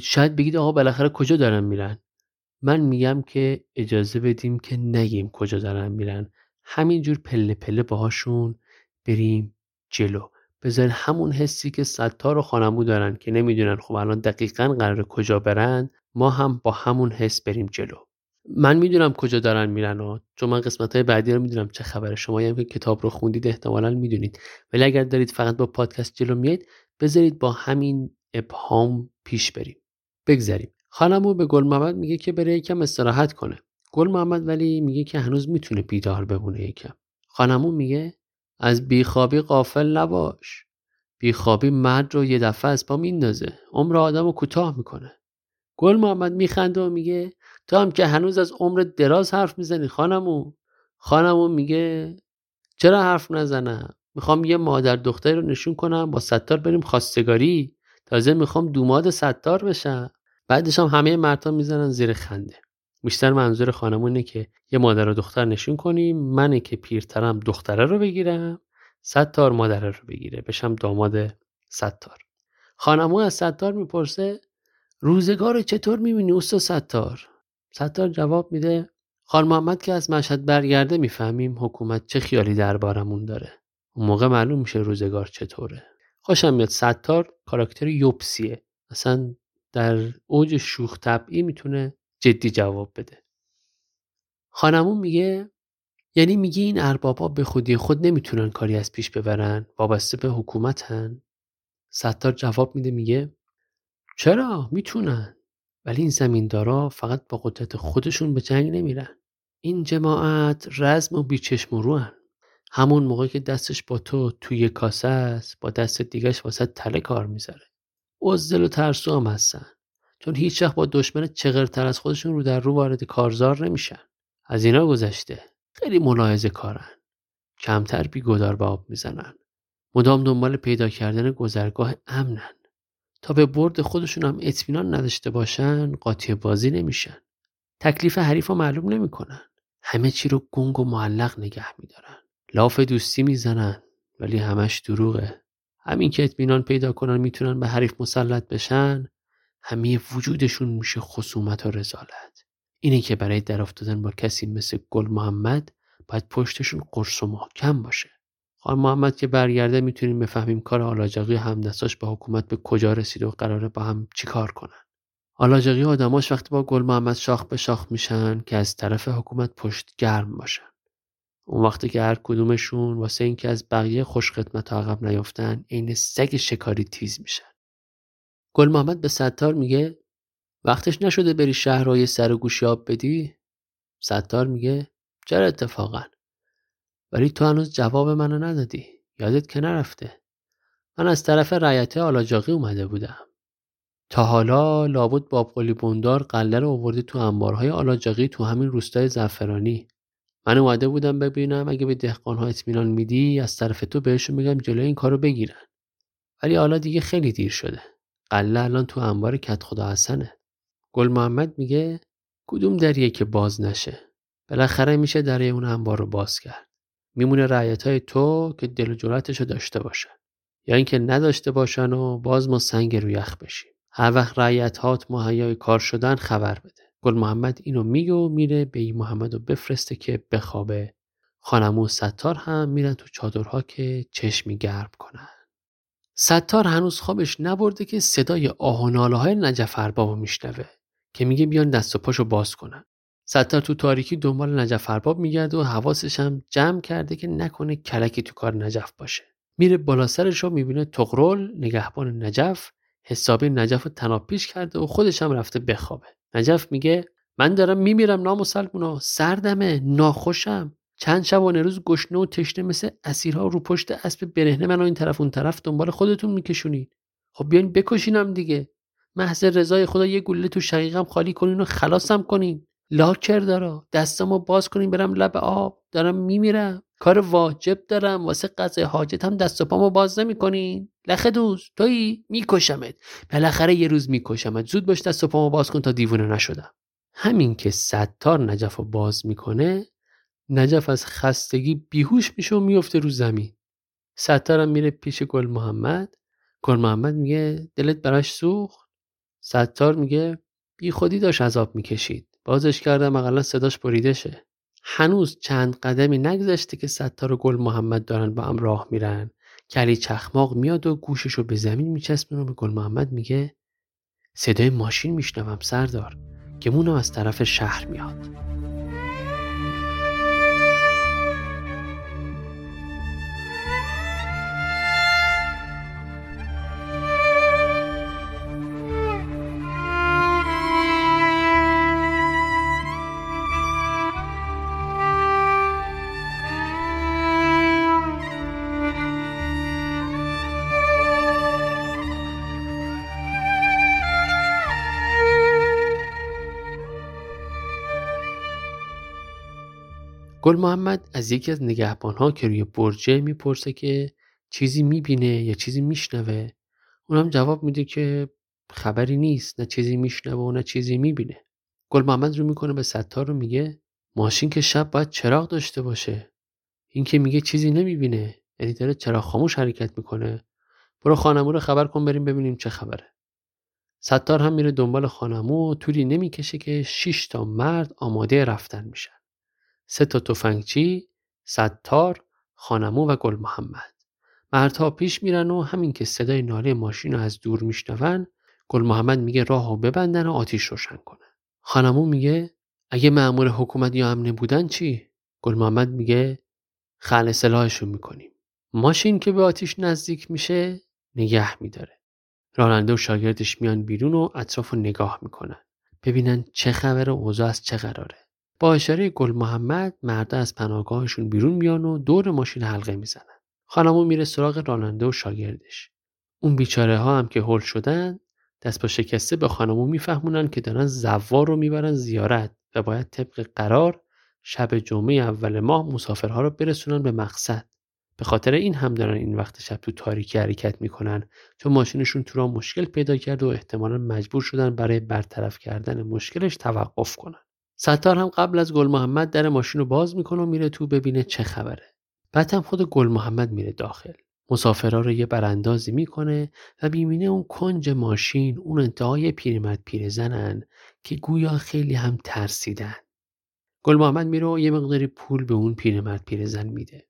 شاید بگید آقا بالاخره کجا دارن میرن؟ من میگم که اجازه بدیم که نگیم کجا دارن میرن. همینجور پله پله باهاشون بریم جلو. بذارین همون حسی که ستار و خانمو دارن که نمی‌دونن خب الان دقیقا قرار کجا برن ما هم با همون حس بریم جلو. من می‌دونم کجا دارن میرن و چون من قسمت های بعدی رو می‌دونم چه خبره. شما هم که کتاب رو خوندید احتمالا می‌دونید. ولی اگر دارید فقط با پادکست جلو میایید بذارید با همین ابهام پیش بریم. بگذریم. خانمو به گل محمد میگه که بره یکم استراحت کنه. گل محمد ولی میگه که هنوز می‌تونه بیدار بمونه یکم. خانمو میگه از بیخوابی قافل نباش. بیخوابی مرد رو یه دفعه از پا میندازه. عمر آدم رو کوتاه می‌کنه. گل محمد میخنده و میگه تو هم که هنوز از عمر دراز حرف می‌زنی خانمو خانمو میگه چرا حرف نزنم؟ می‌خوام یه مادر دختری رو نشون کنم با ستار بریم خواستگاری؟ تازه می‌خوام دوماد ستار بشم. بعدش هم همه مردها می‌زنن زیر خنده. بیشتر منظور خانمونه که یه مادر و دختر نشون کنیم. منه که پیرترم دختره رو بگیرم. ستار مادره رو بگیره. بشم داماد ستار. خانمو از ستار می‌پرسه روزگار چطور می‌بینی اوستا ستار؟ ستار جواب میده خان محمد که از مشهد برگرده می‌فهمیم حکومت چه خیالی دربارمون داره. اون موقع معلوم میشه روزگار چطوره. خوشم میاد. ستار کاراکتر یوبسیه اصلا در اوج شوخ طبعی می‌تونه جدی جواب بده. خانمون میگه یعنی میگه این اربابا به خودی خود نمی‌تونن کاری از پیش ببرن وابسته به حکومتن. ستار جواب میده میگه چرا؟ می‌تونن. ولی این زمیندارا فقط با قدرت خودشون به جنگ نمیرن. این جماعت رزم و بیچشم و روان همون موقع که دستش با تو توی کاسه است با دست دیگهش واسه تله کار می‌ذاره. عزل و ترسو هم هستن. چون هیچ با دشمن چغرتر از خودشون رو در رو وارد کارزار نمیشن. از اینا گذشته. خیلی ملاحظه کارن. کمتر بیگدار به آب می‌زنن. مدام دنبال پیدا کردن گذرگاه امنن. تا به برد خودشون هم اطمینان نداشته باشن قاطی بازی نمیشن. تکلیف حریف رو معلوم نمی‌کنن. همه چی رو گنگ و معلق نگه میدارن. لاف دوستی می‌زنن ولی همش دروغه. همین که اطمینان پیدا کنن می‌تونن به حریف مسلط بشن همه وجودشون میشه خصومت و رزالت. اینه که برای در افتادن با کسی مثل گل محمد باید پشتشون قرص و محکم باشه. خان محمد که برگرده می‌تونیم بفهمیم کار آلاجقی همدستاش با حکومت به کجا رسید و قراره با هم چیکار کنن. آلاجقی آدماش وقتی با گل محمد شاخ به شاخ میشن که از طرف حکومت پشت گرم باشن اون وقتی که هر کدومشون واسه اینکه از بقیه خوش خدمت عقب نیافتن عین سگ شکاری تیز میشن. گل محمد به ستار میگه وقتش نشده بری شهرهای سر و گوشی آب بدی؟ ستار میگه چرا اتفاقا؟ ولی تو هنوز جواب منو ندادی. یادت که نرفته. من از طرف رعیته آلاجاقی اومده بودم. تا حالا لابد بابقلی بوندار قله رو آورده تو انبارهای آلاجاقی تو همین روستای زعفرانی. من اومده بودم ببینم اگه به دهقانها اطمینان میدی از طرف تو بهشون میگم جلوی این کارو بگیرن. ولی حالا دیگه خیلی دیر شده. قله الان تو انبار کت خدا حسنه. گل محمد میگه کدوم دریه که باز نشه؟ بالاخره میشه دره اون انبار رو باز کرد. میمونه رعیت های تو که دل و رو داشته باشن. یا اینکه نداشته باشن و باز ما سنگ رو یخ بشیم. هر وقت رعیت هات مهیای کار شدن خبر بده. گل محمد اینو میگه و میره به این محمد رو بفرسته که بخوابه. خانمو ستار هم میرن تو چادرها که چشمی گرم کنن. ستار هنوز خوابش نبرده که صدای آه و ناله های نجف اربابو میشنوه که میگه بیان دست و پاشو باز کنن. ستار تو تاریکی دنبال نجف ارباب میگرده و حواسش هم جمع کرده که نکنه کلکی تو کار نجف باشه. میره بالا سرش رو می‌بینه تقرل نگهبان نجف حسابی نجف رو تناپیش کرده و خودش هم رفته بخوابه. نجف میگه من دارم میمیرم نامسلمونا سردمه ناخوشم. چند شب و روز گشنه و تشنه مثل اسیرها رو پشت اسب برهنه منو این طرف اون طرف دنبال خودتون میکشونید خب بیاین بکشینم دیگه. محض رضای خدا یه گوله تو شقیقم خالی کنین و خلاصم کنین. لاکر دارا. دستمو باز کنین برم لب آب. دارم میمیرم. کار واجب دارم واسه قضای حاجت هم دست و پامو باز نمی‌کنین لخه دوست تویی؟ میکشمت. بالاخره یه روز میکشمت. زود باش دست و پامو باز کن تا دیوونه نشدم. همین که ستار نجف رو باز می‌کنه نجف از خستگی بیهوش میشه و میفته رو زمین. ستارم میره پیش گل محمد. گل محمد میگه دلت براش سوخت؟ ستار میگه بی خودی داشت عذاب می‌کشید. بازش کردم اقلا صداش بریده شه. هنوز چند قدمی نگذشته که ستار و گل محمد دارن با هم راه میرن. که علی چخماق میاد و گوشش رو به زمین میچسبونه و به گل محمد میگه صدای ماشین میشنوم سردار. که مونم از طرف شهر میاد. گل محمد از یکی از نگهبانها که روی برجه می‌پرسه که چیزی می‌بینه یا چیزی میشنوه اونم جواب میده که خبری نیست نه چیزی میشنوه و نه چیزی می‌بینه. گل محمد رو می‌کنه به ستار رو میگه ماشین که شب باید چراغ داشته باشه. این که میگه چیزی نمی‌بینه یعنی داره چراغ خاموش حرکت می‌کنه. برو خانمو رو خبر کن بریم ببینیم چه خبره. ستار هم میره دنبال خانمو و نمی‌کشه که 6 تا مرد آماده رفتن میشن. سه تا تفنگچی، ستار، خانمو و گل محمد. مردها پیش میرن و همین که صدای ناله ماشین رو از دور میشنون گل محمد میگه راهو ببندن و آتیش روشن کنن. خانمو میگه اگه مأمور حکومت یا امنه بودن چی؟ گل محمد میگه خل سلاحشون می‌کنیم. ماشین که به آتیش نزدیک میشه نگه میداره. راننده و شاگردش میان بیرون و اطراف رو نگاه می‌کنن. ببینن چه خبر و اوضاع از چه قراره. با اشاره گل محمد مرده از پناهگاهشون بیرون میان و دور ماشین حلقه می‌زنن. خانمو میره سراغ راننده و شاگردش. اون بیچاره ها هم که هل شدن دست با شکسته به خانمو میفهمونن که دارن زوار رو می‌برن زیارت و باید طبق قرار شب جمعه اول ماه مسافرها رو برسونن به مقصد. به خاطر این هم دارن این وقت شب تو تاریکی حرکت می‌کنن چون ماشینشون تو را مشکل پیدا کرد و احتمالا مجبور شدن برای برطرف کردن مشکلش توقف کنن. ستار هم قبل از گل محمد در ماشین رو باز می‌کنه و میره تو ببینه چه خبره. بعد هم خود گل محمد میره داخل. مسافرها رو یه براندازی می‌کنه و می‌بینه اون کنج ماشین اون انتهای پیرمرد پیرزنن که گویا خیلی هم ترسیدن. گل محمد میره و یه مقداری پول به اون پیرمرد پیرزن میده.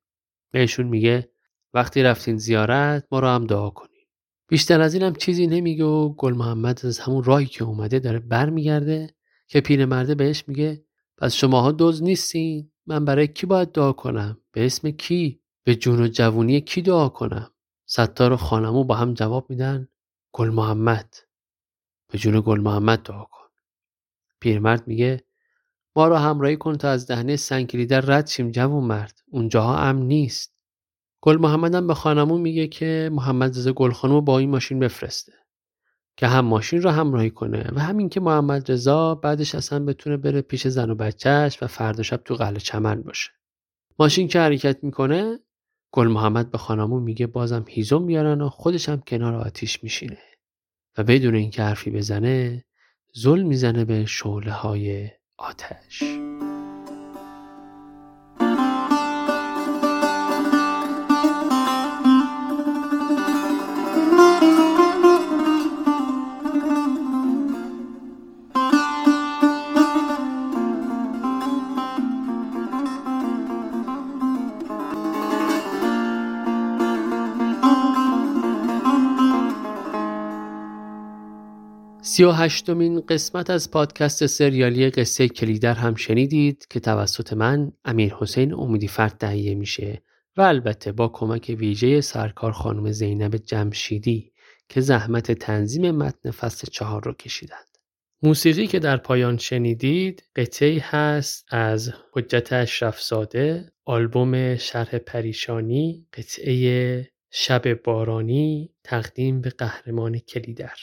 بهشون میگه وقتی رفتین زیارت ما رو هم دعا کنین. بیشتر از این هم چیزی نمیگه و گل محمد از همون راهی که اومده داره برمیگرده که پیرمرده بهش میگه پس شماها دوز نیستین؟ من برای کی باید دعا کنم؟ به اسم کی؟ به جون و جوونی کی دعا کنم؟ ستار و خانمو با هم جواب میدن گل محمد. به جون گل محمد دعا کن. پیرمرد میگه ما رو همراهی کن تا از دهنه سنگلیدر رد شیم جوون مرد اونجاها امن نیست. گل محمد هم به خانمو میگه که محمد رضا گل خانمو با این ماشین بفرسته. که هم ماشین رو همراهی کنه و همین که محمد رضا بعدش اصلا بتونه بره پیش زن و بچهش و فردا شب تو قلعه چمن باشه. ماشین که حرکت می‌کنه گل محمد به خانمون میگه بازم هیزم بیارن و خودش هم کنار آتیش میشینه و بدون اینکه حرفی بزنه زل می‌زنه به شعله های آتش. سی و هشتمین قسمت از پادکست سریالی قصه کلیدر هم شنیدید که توسط من امیر حسین امیدی فرد تهیه میشه و البته با کمک ویژه سرکار خانم زینب جمشیدی که زحمت تنظیم متن فصل چهار رو کشیدند. موسیقی که در پایان شنیدید قطعی هست از حجت اشرفزاده آلبوم شرح پریشانی قطعه شب بارانی تقدیم به قهرمان کلیدر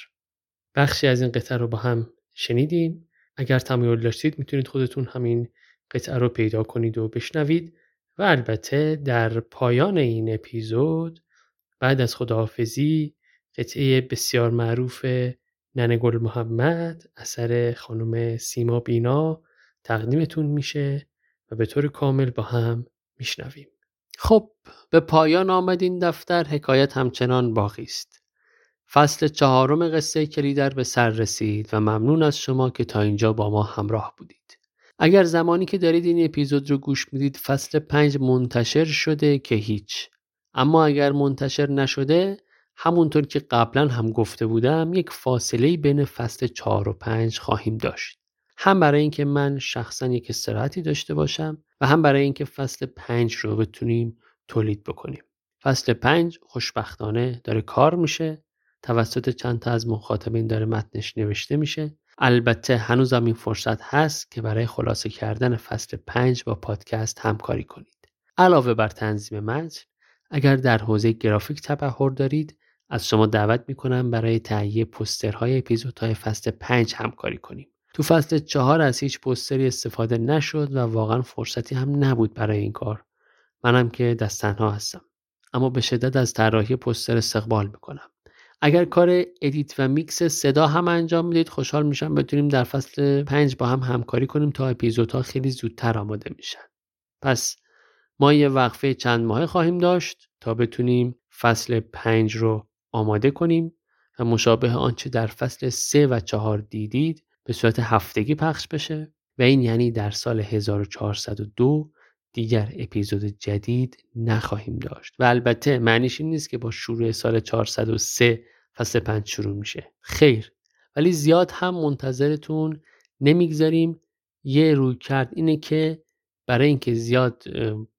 بخشی از این قطعه رو با هم شنیدیم اگر تمایل داشتید می‌تونید خودتون همین قطعه رو پیدا کنید و بشنوید و البته در پایان این اپیزود بعد از خداحافظی قطعه بسیار معروف ننه گل محمد اثر خانم سیما بینا تقدیمتون میشه و به طور کامل با هم میشنویم. خب به پایان آمد این دفتر حکایت همچنان باقی است. فصل چهارم قصه کلیدر به سر رسید و ممنون از شما که تا اینجا با ما همراه بودید. اگر زمانی که دارید این اپیزود رو گوش می‌دید فصل پنج منتشر شده که هیچ. اما اگر منتشر نشده همونطور که قبلا هم گفته بودم یک فاصله بین فصل چهار و پنج خواهیم داشت. هم برای اینکه من شخصا یک استراحتی داشته باشم و هم برای اینکه فصل پنج رو بتونیم تولید بکنیم. فصل پنج خوشبختانه داره کار میشه توسط چند تا از مخاطبین داره متنش نوشته میشه. البته هنوزم این فرصت هست که برای خلاصه کردن فصل پنج با پادکست همکاری کنید. علاوه بر تنظیم متن اگر در حوزه گرافیک تبهر دارید از شما دعوت می‌کنم برای تهیه پوسترهای اپیزودهای فصل پنج همکاری کنیم. تو فصل چهار از هیچ پوستری استفاده نشد و واقعا فرصتی هم نبود برای این کار. منم که دست تنها هستم. اما به شدت از طراحی پوستر استقبال می‌کنم. اگر کار edit و میکس صدا هم انجام می‌دید خوشحال میشم بتونیم در فصل پنج با هم همکاری کنیم تا اپیزودها خیلی زودتر آماده میشن. پس ما یه وقفه چند ماه خواهیم داشت تا بتونیم فصل پنج رو آماده کنیم و مشابه آنچه در فصل سه و چهار دیدید به صورت هفتگی پخش بشه و این یعنی در سال 1402 دیگر اپیزود جدید نخواهیم داشت و البته معنیش این نیست که با شروع سال 403 فصل 5 شروع میشه. خیر. ولی زیاد هم منتظرتون نمی‌گذاریم. یه روی کرد اینه که برای اینکه زیاد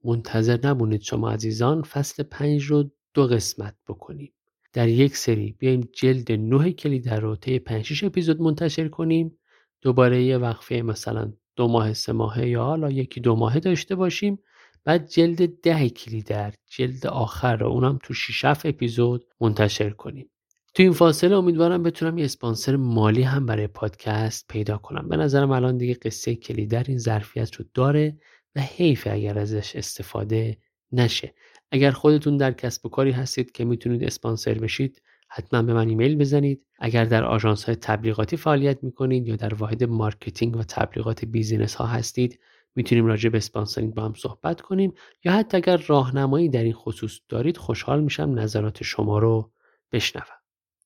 منتظر نمونید شما عزیزان فصل 5 رو دو قسمت بکنیم. در یک سری بیایم جلد 9 کلید رو طی 5 اپیزود منتشر کنیم. دوباره یه وقفه مثلا دو ماه سه ماهه یا حالا یکی دو ماهه داشته باشیم. بعد جلد ده کلیدر جلد آخر رو اونم تو 6 اپیزود منتشر کنیم. تو این فاصله امیدوارم بتونم یه اسپانسر مالی هم برای پادکست پیدا کنم. به نظرم الان دیگه قصه کلیدر این ظرفیت رو داره و حیف اگر ازش استفاده نشه. اگر خودتون در کسب و کاری هستید که می‌تونید اسپانسر بشید حتما به من ایمیل بزنید. اگر در آژانس های تبلیغاتی فعالیت می‌کنید یا در واحد marketing و تبلیغات business ها هستید می‌تونیم راجع به sponsoring با هم صحبت کنیم یا حتی اگر راهنمایی در این خصوص دارید خوشحال میشم نظرات شما رو بشنوم.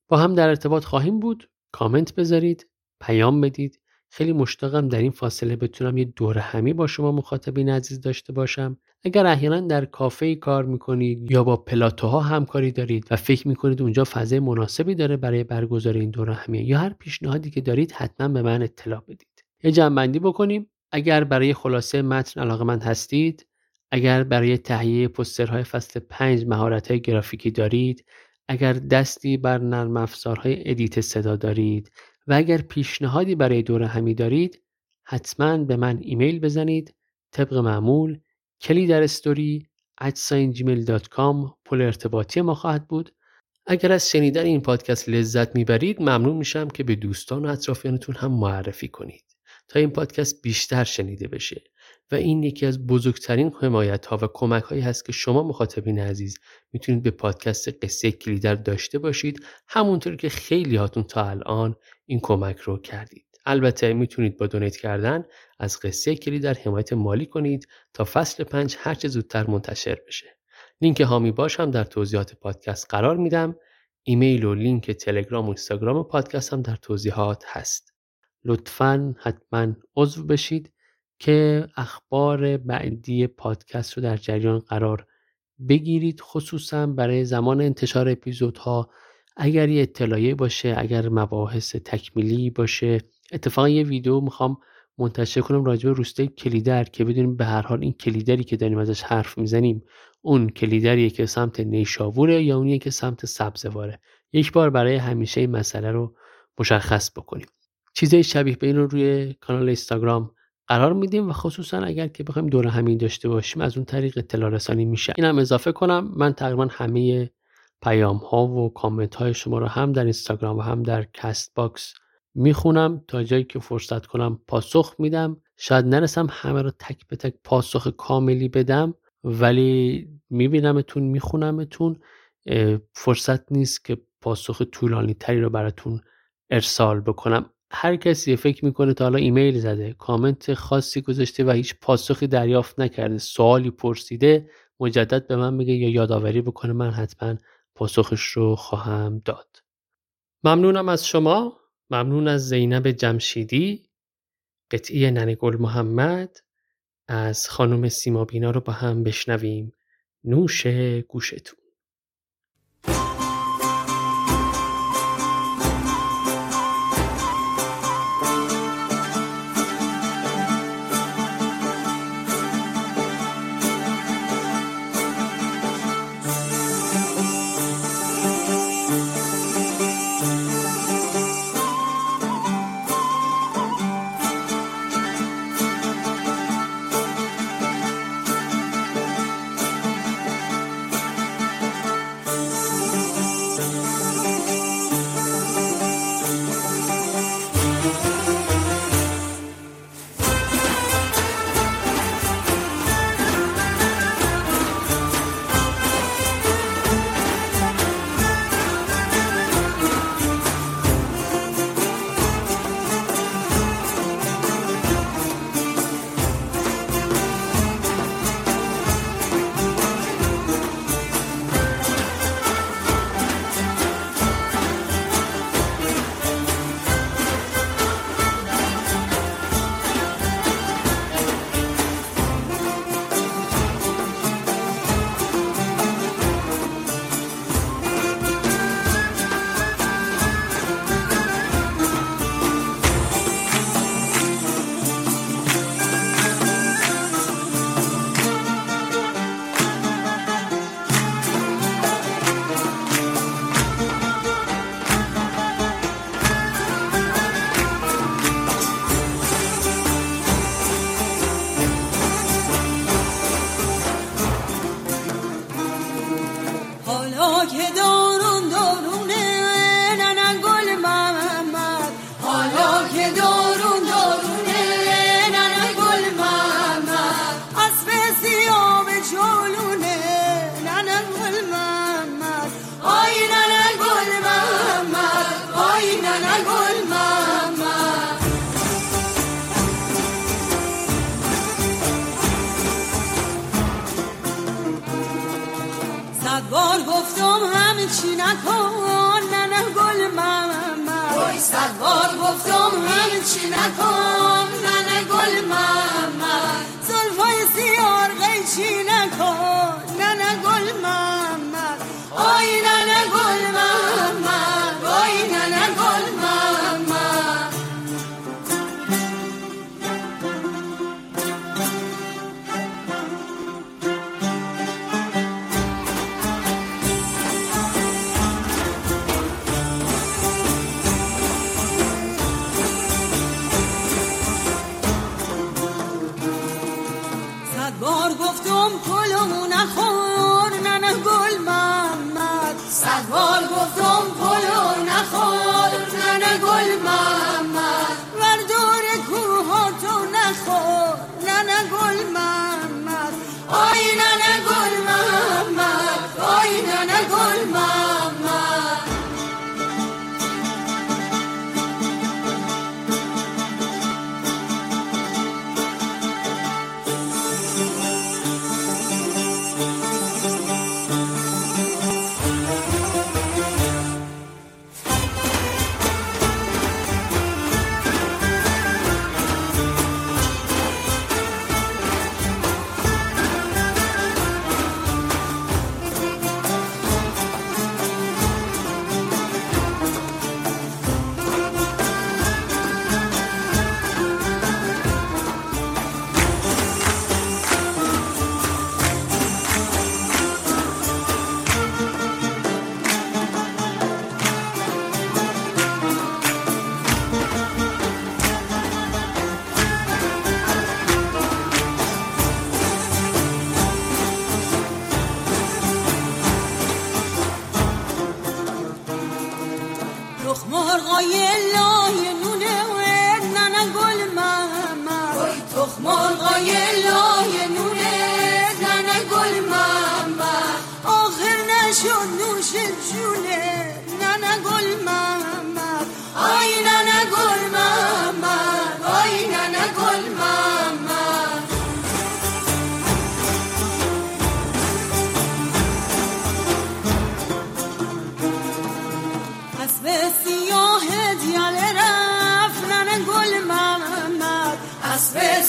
با هم در ارتباط خواهیم بود. کامنت بذارید پیام بدید. خیلی مشتاقم در این فاصله بتونم یه دور همی با شما مخاطبین عزیز داشته باشم. اگر احیانا در کافه کار می‌کنید یا با پلاتوها همکاری دارید و فکر می‌کنید اونجا فضای مناسبی داره برای برگزار این دور همی یا هر پیشنهادی که دارید حتما به من اطلاع بدید. یه جمع‌بندی بکنیم. اگر برای خلاصه متن علاقه‌مند هستید اگر برای تهیه پوسترهای فصل 5 مهارت گرافیکی دارید اگر دستی بر نرم افزارهای edit صدا دارید و اگر پیشنهادی برای دور همی دارید حتما به من ایمیل بزنید طبق معمول کلیدر story gmail.com پل ارتباطی ما خواهد بود. اگر از شنیدن این پادکست لذت می‌برید ممنون میشم که به دوستان و اطرافیانتون هم معرفی کنید تا این پادکست بیشتر شنیده بشه. و این یکی از بزرگترین حمایت ها و کمک هایی هست که شما مخاطبین عزیز می‌تونید به پادکست قصه کلیدر داشته باشید. همونطور که خیلی هاتون تا الان این کمک رو کردید. البته می‌تونید با donate کردن از قصه کلیدر حمایت مالی کنید تا فصل پنج هرچه زودتر منتشر بشه. لینک حامی باش هم در توضیحات پادکست قرار میدم. ایمیل و لینک تلگرام و اینستاگرام پادکست هم در توضیحات هست. لطفا حتما عضو بشید. که اخبار بعدی پادکست رو در جریان قرار بگیرید. خصوصا برای زمان انتشار اپیزودها اگر یه اطلاعیه باشه اگر مباحث تکمیلی باشه. اتفاقا یه ویدیو می‌خوام منتشر کنم راجع به روستای کلیدر که بدونیم به هر حال این کلیدری که داریم ازش حرف می‌زنیم اون کلیدریه که سمت نیشابوره یا اونیه که سمت سبزواره. یک بار برای همیشه این مسئله رو مشخص بکنیم. چیزای شبیه به این رو روی کانال اینستاگرام قرار میدیم و خصوصا اگر که بخوایم دور همی داشته باشیم از اون طریق اطلاع رسانی میشه. اینم اضافه کنم من تقریبا همه پیام ها و کامنت های شما رو هم در اینستاگرام و هم در Castbox می‌خونم تا جایی که فرصت کنم پاسخ میدم. شاید نرسم همه رو تک به تک پاسخ کاملی بدم ولی میبینمتون میخونمتون. فرصت نیست که پاسخ طولانی تری رو براتون ارسال بکنم. هر کسی فکر می‌کنه تا حالا ایمیل زده کامنت خاصی گذاشته و هیچ پاسخی دریافت نکرده سوالی پرسیده مجدد به من میگه یا یادآوری بکنه من حتما پاسخش رو خواهم داد. ممنونم از شما. ممنون از زینب جمشیدی. قطعی ننگل محمد. از خانم سیمابینا رو با هم بشنویم. نوش گوشتون.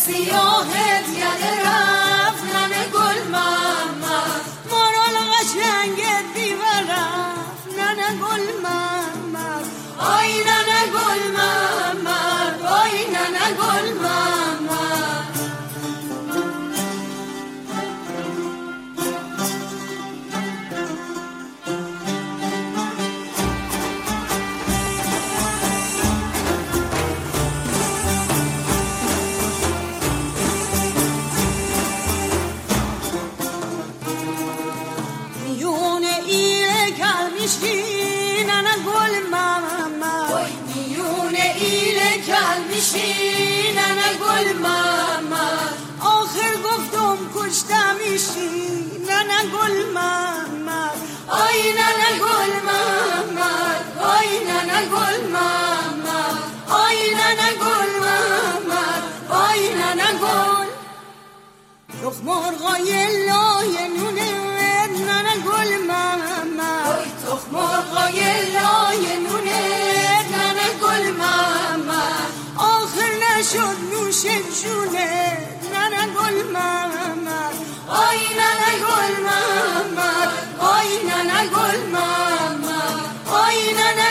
See your hands together. رخ مرغای لای نونه نن گل ماما رخ مرغای لای نونه نن گل ماما آخر نشد نوش جونه نن گل ماما آی نن گل ماما آی نن گل ماما آی نن